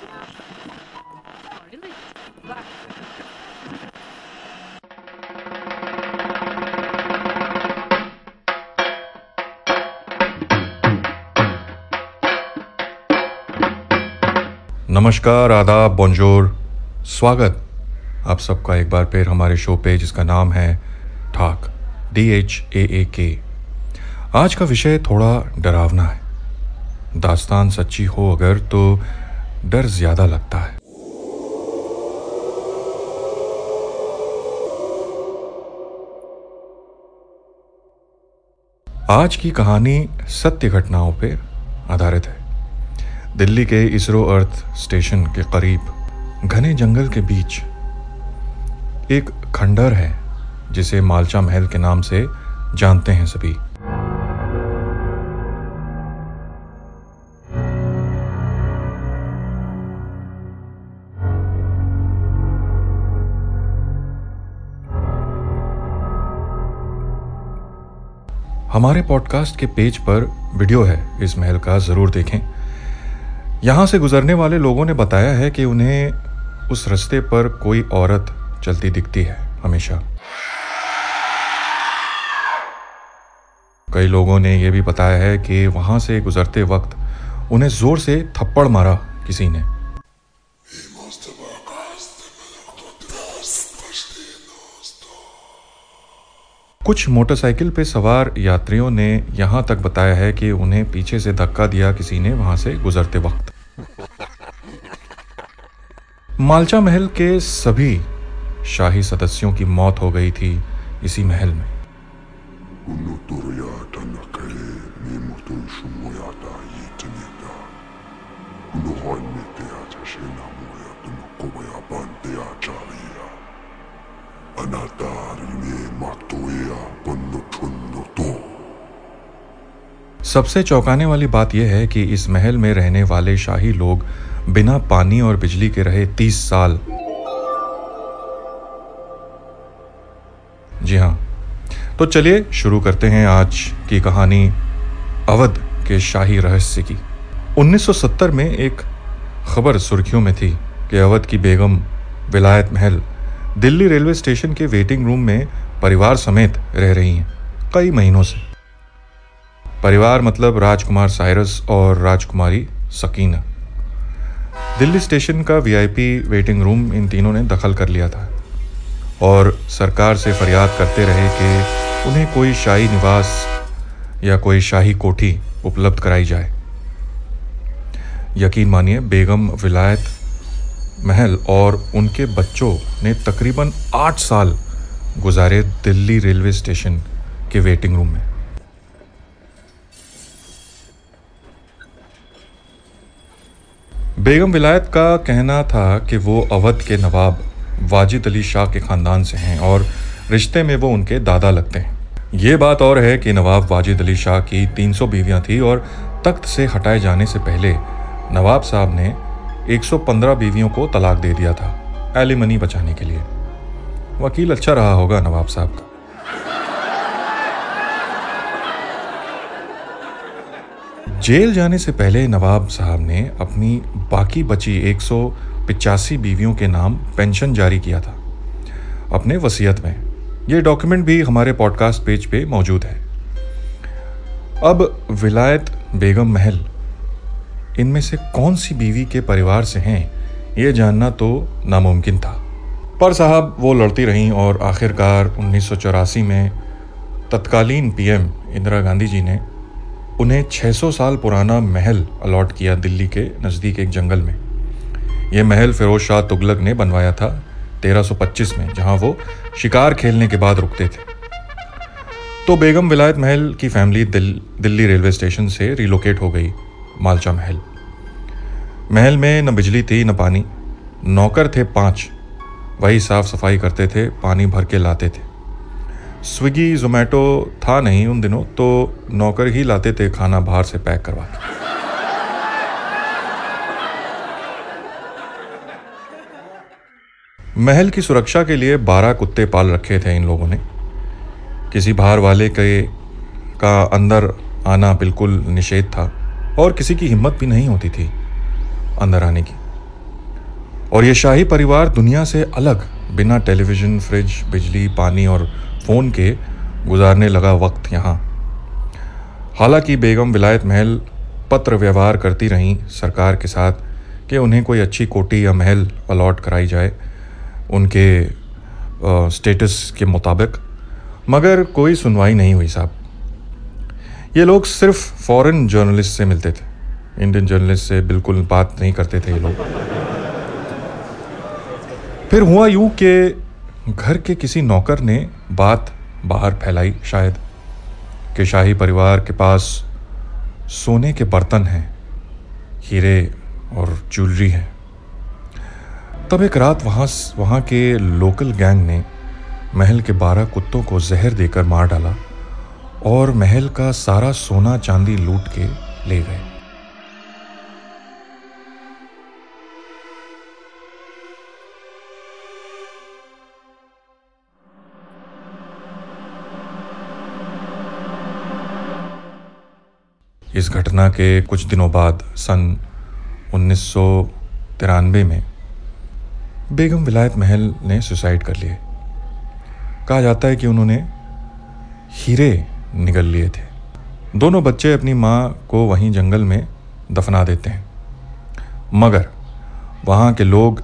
नमस्कार, आदाब बोंजोर स्वागत। आप सबका एक बार फिर हमारे शो पे, जिसका नाम है ठाक डी एच ए ए के आज का विषय थोड़ा डरावना है। दास्तान सच्ची हो अगर तो डर ज़्यादा लगता है। आज की कहानी सत्य घटनाओं पर आधारित है। दिल्ली के इसरो अर्थ स्टेशन के करीब घने जंगल के बीच एक खंडर है, जिसे मालचा महल के नाम से जानते हैं सभी। हमारे पॉडकास्ट के पेज पर वीडियो है। इस महल का ज़रूर देखें। यहाँ से गुजरने वाले लोगों ने बताया है कि उन्हें उस रास्ते पर कोई औरत चलती दिखती है, हमेशा। कई लोगों ने यह भी बताया है कि वहाँ से गुजरते वक्त उन्हें ज़ोर से थप्पड़ मारा किसी ने। कुछ मोटरसाइकिल पे सवार यात्रियों ने यहाँ तक बताया है कि उन्हें पीछे से धक्का दिया किसी ने वहाँ से गुजरते वक्त। मालचा महल के सभी शाही सदस्यों की मौत हो गई थी इसी महल में। सबसे चौंकाने वाली बात यह है कि इस महल में रहने वाले शाही लोग बिना पानी और बिजली के रहे तीस साल। जी हाँ। तो चलिए शुरू करते हैं आज की कहानी अवध के शाही रहस्य की। 1970 में एक खबर सुर्खियों में थी कि अवध की बेगम विलायत महल दिल्ली रेलवे स्टेशन के वेटिंग रूम में परिवार समेत रह रही हैं, कई महीनों से। परिवार मतलब राजकुमार साइरस और राजकुमारी सकीना। दिल्ली स्टेशन का वीआईपी वेटिंग रूम इन तीनों ने दखल कर लिया था और सरकार से फरियाद करते रहे कि उन्हें कोई शाही निवास या कोई शाही कोठी उपलब्ध कराई जाए। यकीन मानिए, बेगम, विलायत महल और उनके बच्चों ने तकरीबन आठ साल गुजारे दिल्ली रेलवे स्टेशन के वेटिंग रूम में। बेगम विलायत का कहना था कि वो अवध के नवाब वाजिद अली शाह के ख़ानदान से हैं और रिश्ते में वो उनके दादा लगते हैं। ये बात और है कि नवाब वाजिद अली शाह की 300 बीवियाँ थी और तख्त से हटाए जाने से पहले नवाब साहब ने 115 बीवियों को तलाक दे दिया था, एलिमनी बचाने के लिए। वकील अच्छा रहा होगा नवाब साहब का। जेल जाने से पहले नवाब साहब ने अपनी बाकी बची एक बीवियों के नाम पेंशन जारी किया था। अपने वसीयत में, ये डॉक्यूमेंट भी हमारे पॉडकास्ट पेज पे मौजूद है। अब विलायत बेगम महल इनमें से कौन सी बीवी के परिवार से हैं ये जानना तो नामुमकिन था। पर साहब वो लड़ती रहीं और आखिरकार उन्नीस सौ चौरासी में तत्कालीन पीएम इंदिरा गांधी जी ने उन्हें 600 साल पुराना महल अलॉट किया दिल्ली के नज़दीक एक जंगल में। यह महल फिरोज शाह तुगलक ने बनवाया था 1325 में जहाँ वो शिकार खेलने के बाद रुकते थे। तो बेगम विलायत महल की फैमिली दिल, दिल्ली रेलवे स्टेशन से रिलोकेट हो गई मालचा महल। महल में न बिजली थी, न पानी। नौकर थे पाँच। वही साफ़ सफ़ाई करते थे, पानी भर के लाते थे। स्विगी, जोमेटो था नहीं उन दिनों तो नौकर ही लाते थे खाना बाहर से पैक करवा के महल की सुरक्षा के लिए बारह कुत्ते पाल रखे थे इन लोगों ने। किसी बाहर वाले के, का अंदर आना बिल्कुल निषेध था, और किसी की हिम्मत भी नहीं होती थी। अंदर आने की। और ये शाही परिवार दुनिया से अलग बिना टेलीविज़न फ्रिज बिजली पानी और फ़ोन के गुजारने लगा वक्त यहाँ। हालाँकि बेगम विलायत महल पत्र व्यवहार करती रहीं सरकार के साथ कि उन्हें कोई अच्छी कोटी या महल अलॉट कराई जाए उनके आ, स्टेटस के मुताबिक मगर कोई सुनवाई नहीं हुई साहब। ये लोग सिर्फ़ फॉरेन जर्नलिस्ट से मिलते थे। इंडियन जर्नलिस्ट से बिल्कुल बात नहीं करते थे ये लोग। फिर हुआ यूँ कि घर के किसी नौकर ने बात बाहर फैलाई शायद, कि शाही परिवार के पास सोने के बर्तन हैं, हीरे और ज्वेलरी है। तब एक रात वहाँ वहाँ के लोकल गैंग ने महल के बारह कुत्तों को जहर देकर मार डाला और महल का सारा सोना चांदी लूट के ले गए। इस घटना के कुछ दिनों बाद सन उन्नीस सौ तिरानबे में बेगम विलायत महल ने सुसाइड कर लिए। कहा जाता है कि उन्होंने हीरे निगल लिए थे। दोनों बच्चे अपनी माँ को वहीं जंगल में दफना देते हैं। मगर वहाँ के लोग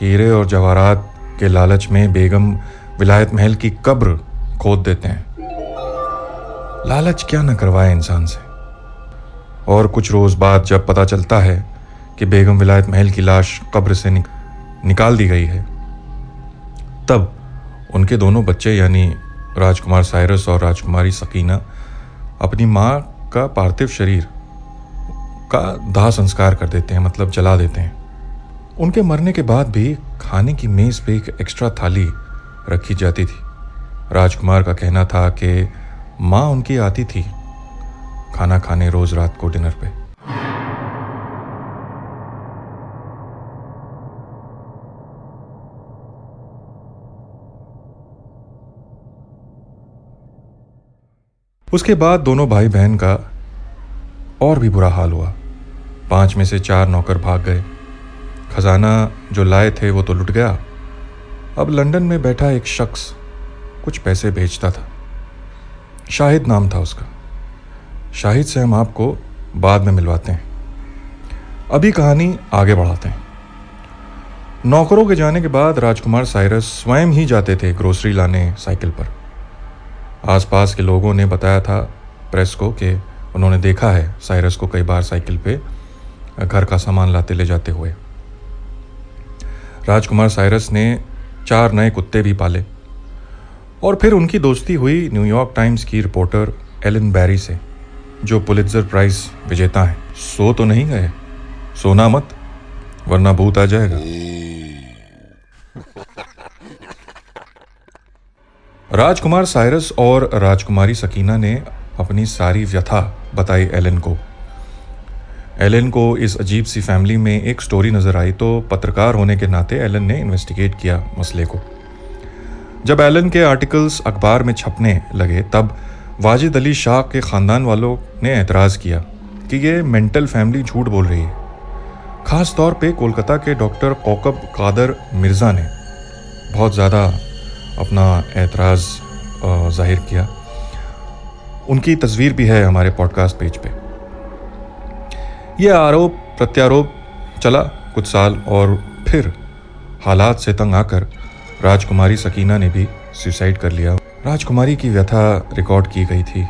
हीरे और जवाहरात के लालच में बेगम विलायत महल की कब्र खोद देते हैं। लालच क्या न करवाए इंसान से? और कुछ रोज़ बाद जब पता चलता है कि बेगम विलायत महल की लाश कब्र से निक, निकाल दी गई है तब उनके दोनों बच्चे यानी राजकुमार साइरस और राजकुमारी सकीना अपनी माँ का पार्थिव शरीर का दाह संस्कार कर देते हैं मतलब जला देते हैं। उनके मरने के बाद भी खाने की मेज पे एक एक्स्ट्रा थाली रखी जाती थी। राजकुमार का कहना था कि माँ उनकी आती थी। खाना खाने रोज रात को डिनर पे। उसके बाद दोनों भाई बहन का और भी बुरा हाल हुआ। पाँच में से चार नौकर भाग गए। खजाना जो लाए थे वो तो लुट गया। अब लंदन में बैठा एक शख्स कुछ पैसे भेजता था। शाहिद नाम था उसका। शाहिद से हम आपको बाद में मिलवाते हैं। अभी कहानी आगे बढ़ाते हैं। नौकरों के जाने के बाद राजकुमार साइरस स्वयं ही जाते थे ग्रोसरी लाने साइकिल पर। आसपास के लोगों ने बताया था प्रेस को कि उन्होंने देखा है साइरस को कई बार साइकिल पे घर का सामान लाते ले जाते हुए। राजकुमार साइरस ने चार नए कुत्ते भी पाले और फिर उनकी दोस्ती हुई न्यूयॉर्क टाइम्स की रिपोर्टर एलन बैरी से। जो पुलित्जर प्राइज विजेता हैं। सो तो नहीं गए। सोना मत, वरना भूत आ जाएगा। राजकुमार साइरस और राजकुमारी सकीना ने अपनी सारी व्यथा बताई एलन को। एलन को इस अजीब सी फैमिली में एक स्टोरी नज़र आई तो पत्रकार होने के नाते एलन ने इन्वेस्टिगेट किया मसले को। जब एलन के आर्टिकल्स अखबार में छपने लगे, तब वाजिद अली शाह के ख़ानदान वालों ने एतराज़ किया कि ये मेंटल फैमिली झूठ बोल रही है। ख़ास तौर पे कोलकाता के डॉक्टर कौकब कादर मिर्ज़ा ने बहुत ज़्यादा अपना एतराज़ ज़ाहिर किया। उनकी तस्वीर भी है हमारे पॉडकास्ट पेज पे। यह आरोप प्रत्यारोप चला कुछ साल और फिर हालात से तंग आकर राजकुमारी सकीना ने भी सुसाइड कर लिया। राजकुमारी की व्यथा रिकॉर्ड की गई थी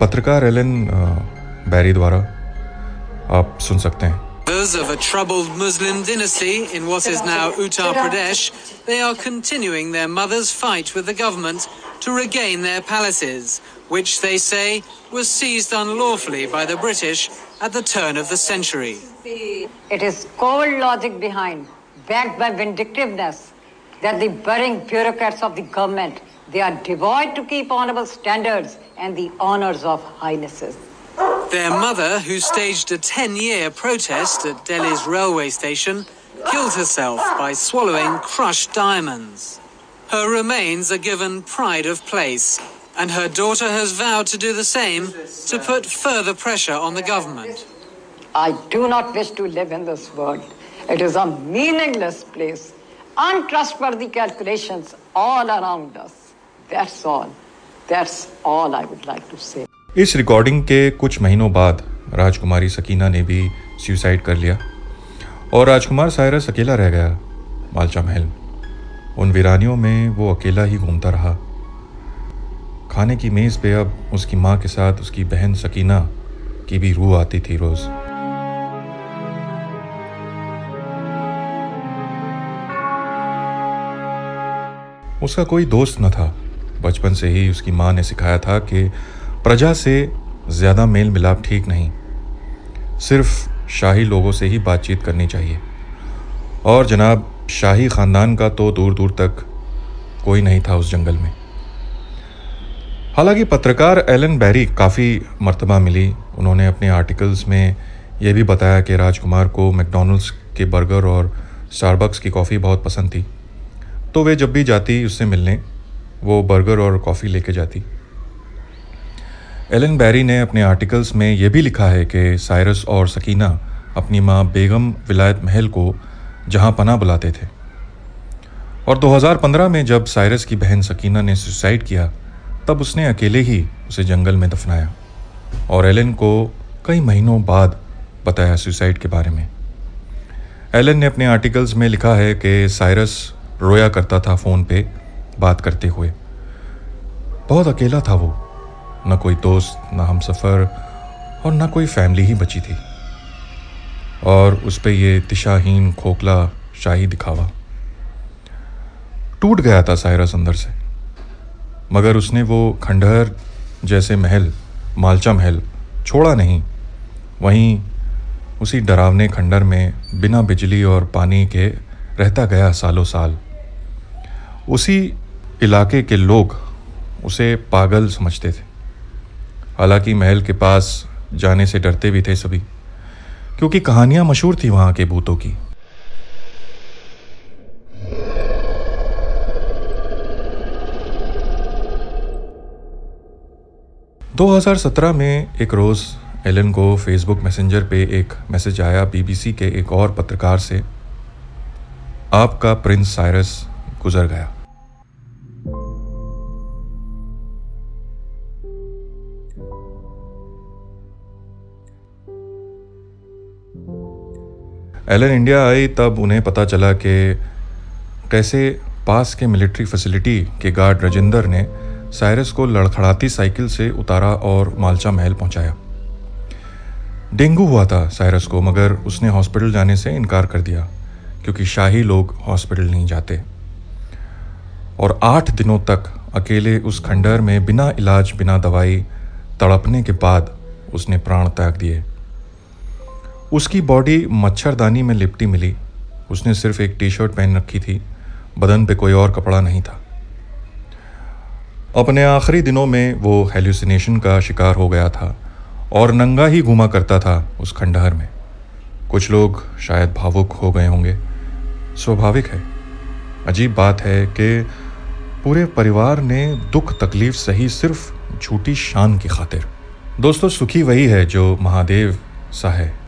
पत्रकार एलन बैरी द्वारा आप सुन सकते हैं of a troubled Muslim dynasty in what is now Uttar Pradesh, they are continuing their mother's fight with the government to regain their palaces, which they say was seized unlawfully by the British at the turn of the century. It is cold logic behind, backed by vindictiveness, that the budding bureaucrats of the government they are devoid to keep honorable standards and the honors of highnesses. Their mother, who staged a 10 year protest at Delhi's railway station, killed herself by swallowing crushed diamonds. Her remains are given pride of place, and her daughter has vowed to do the same to put further pressure on the government. I do not wish to live in this world It is a meaningless place. Untrustworthy calculations all around us. That's all. That's all I would like to say. इस recording के कुछ महीनों बाद राजकुमारी सकीना ने भी suicide कर लिया और राजकुमार सायरस अकेला रह गया, मालचा महल उन वीरानियों में वो अकेला ही घूमता रहा खाने की मेज़ पे अब उसकी माँ के साथ उसकी बहन सकीना की भी रूह आती थी रोज़ उसका कोई दोस्त न था बचपन से ही उसकी माँ ने सिखाया था कि प्रजा से ज़्यादा मेल मिलाप ठीक नहीं। सिर्फ़ शाही लोगों से ही बातचीत करनी चाहिए। और जनाब, शाही ख़ानदान का तो दूर दूर तक कोई नहीं था उस जंगल में। हालाँकि पत्रकार एलन बैरी काफ़ी मर्तबा मिली। उन्होंने अपने आर्टिकल्स में यह भी बताया कि राजकुमार को मैकडोनल्ड्स के बर्गर और स्टारबक्स की कॉफ़ी बहुत पसंद थी। तो वे जब भी जाती उससे मिलने वो बर्गर और कॉफ़ी लेके जाती। एलन बैरी ने अपने आर्टिकल्स में यह भी लिखा है कि साइरस और सकीना अपनी माँ बेगम विलायत महल को जहाँ पना बुलाते थे। और 2015 में जब साइरस की बहन सकीना ने सुसाइड किया, तब उसने अकेले ही उसे जंगल में दफनाया और एलन को कई महीनों बाद बताया सुसाइड के बारे में। एलन ने अपने आर्टिकल्स में लिखा है कि साइरस रोया करता था फ़ोन पे बात करते हुए। बहुत अकेला था वो। न कोई दोस्त, न हम सफ़र और न कोई फैमिली ही बची थी। और उस पर यह दिशाहीन, खोखला, शाही दिखावा। टूट गया था सायरस अंदर से। मगर उसने वो खंडहर जैसे महल, मालचा महल छोड़ा नहीं। वहीं उसी डरावने खंडर में बिना बिजली और पानी के रहता गया सालों साल। उसी इलाके के लोग उसे पागल समझते थे। हालाँकि महल के पास जाने से डरते भी थे सभी, क्योंकि कहानियाँ मशहूर थी वहाँ के भूतों की। दो हज़ार सत्रह में एक रोज़ एलन को फेसबुक मैसेंजर पे एक मैसेज आया बीबीसी के एक और पत्रकार से, आपका प्रिंस साइरस गुजर गया। एलन इंडिया आई तब उन्हें पता चला कि कैसे पास के मिलिट्री फैसिलिटी के गार्ड राजेंद्र ने साइरस को लड़खड़ाती साइकिल से उतारा और मालचा महल पहुँचाया। डेंगू हुआ था साइरस को, मगर उसने हॉस्पिटल जाने से इनकार कर दिया, क्योंकि शाही लोग हॉस्पिटल नहीं जाते। और आठ दिनों तक अकेले उस खंडर में बिना इलाज, बिना दवाई तड़पने के बाद उसने प्राण त्याग दिए। उसकी बॉडी मच्छरदानी में लिपटी मिली। उसने सिर्फ़ एक टी शर्ट पहन रखी थी। बदन पे कोई और कपड़ा नहीं था। अपने आखिरी दिनों में वो हेल्यूसिनेशन का शिकार हो गया था और नंगा ही घूमा करता था उस खंडहर में। कुछ लोग शायद भावुक हो गए होंगे। स्वाभाविक है। अजीब बात है कि पूरे परिवार ने दुख तकलीफ़ सही सिर्फ़ झूठी शान की खातिर। दोस्तों, सुखी वही है जो महादेव सा है।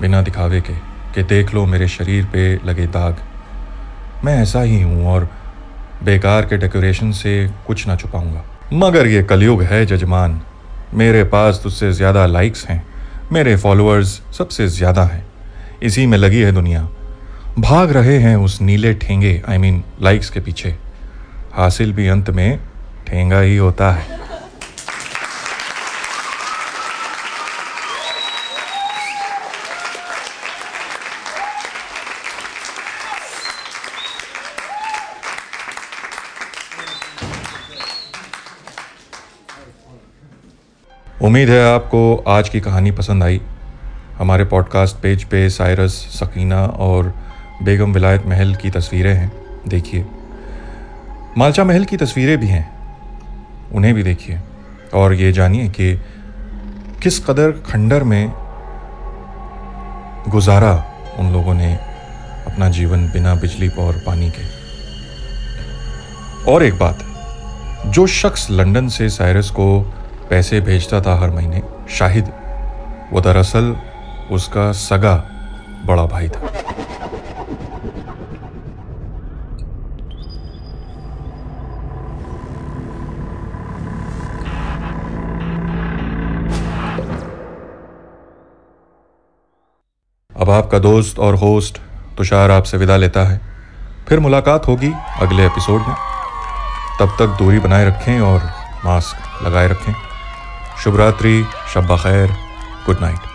बिना दिखावे के, कि देख लो मेरे शरीर पे लगे दाग। मैं ऐसा ही हूँ और बेकार के डेकोरेशन से कुछ ना छुपाऊँगा। मगर ये कलयुग है जजमान। मेरे पास तुझसे ज़्यादा लाइक्स हैं। मेरे फॉलोअर्स सबसे ज़्यादा हैं। इसी में लगी है दुनिया। भाग रहे हैं उस नीले ठेंगे आई मीन लाइक्स के पीछे। हासिल भी अंत में ठेंगा ही होता है। उम्मीद है आपको आज की कहानी पसंद आई। हमारे पॉडकास्ट पेज पे साइरस, सकीना और बेगम विलायत महल की तस्वीरें हैं। देखिए। मालचा महल की तस्वीरें भी हैं। उन्हें भी देखिए। और ये जानिए कि किस कदर खंडर में गुजारा उन लोगों ने अपना जीवन बिना बिजली और पानी के। और एक बात, जो शख्स लंदन से साइरस को पैसे भेजता था हर महीने। शाहिद, वो दरअसल उसका सगा बड़ा भाई था। अब आपका दोस्त और होस्ट तुषार आपसे विदा लेता है। फिर मुलाकात होगी अगले एपिसोड में। तब तक दूरी बनाए रखें और मास्क लगाए रखें। शुभ रात्रि शब्बा खैर गुड नाइट।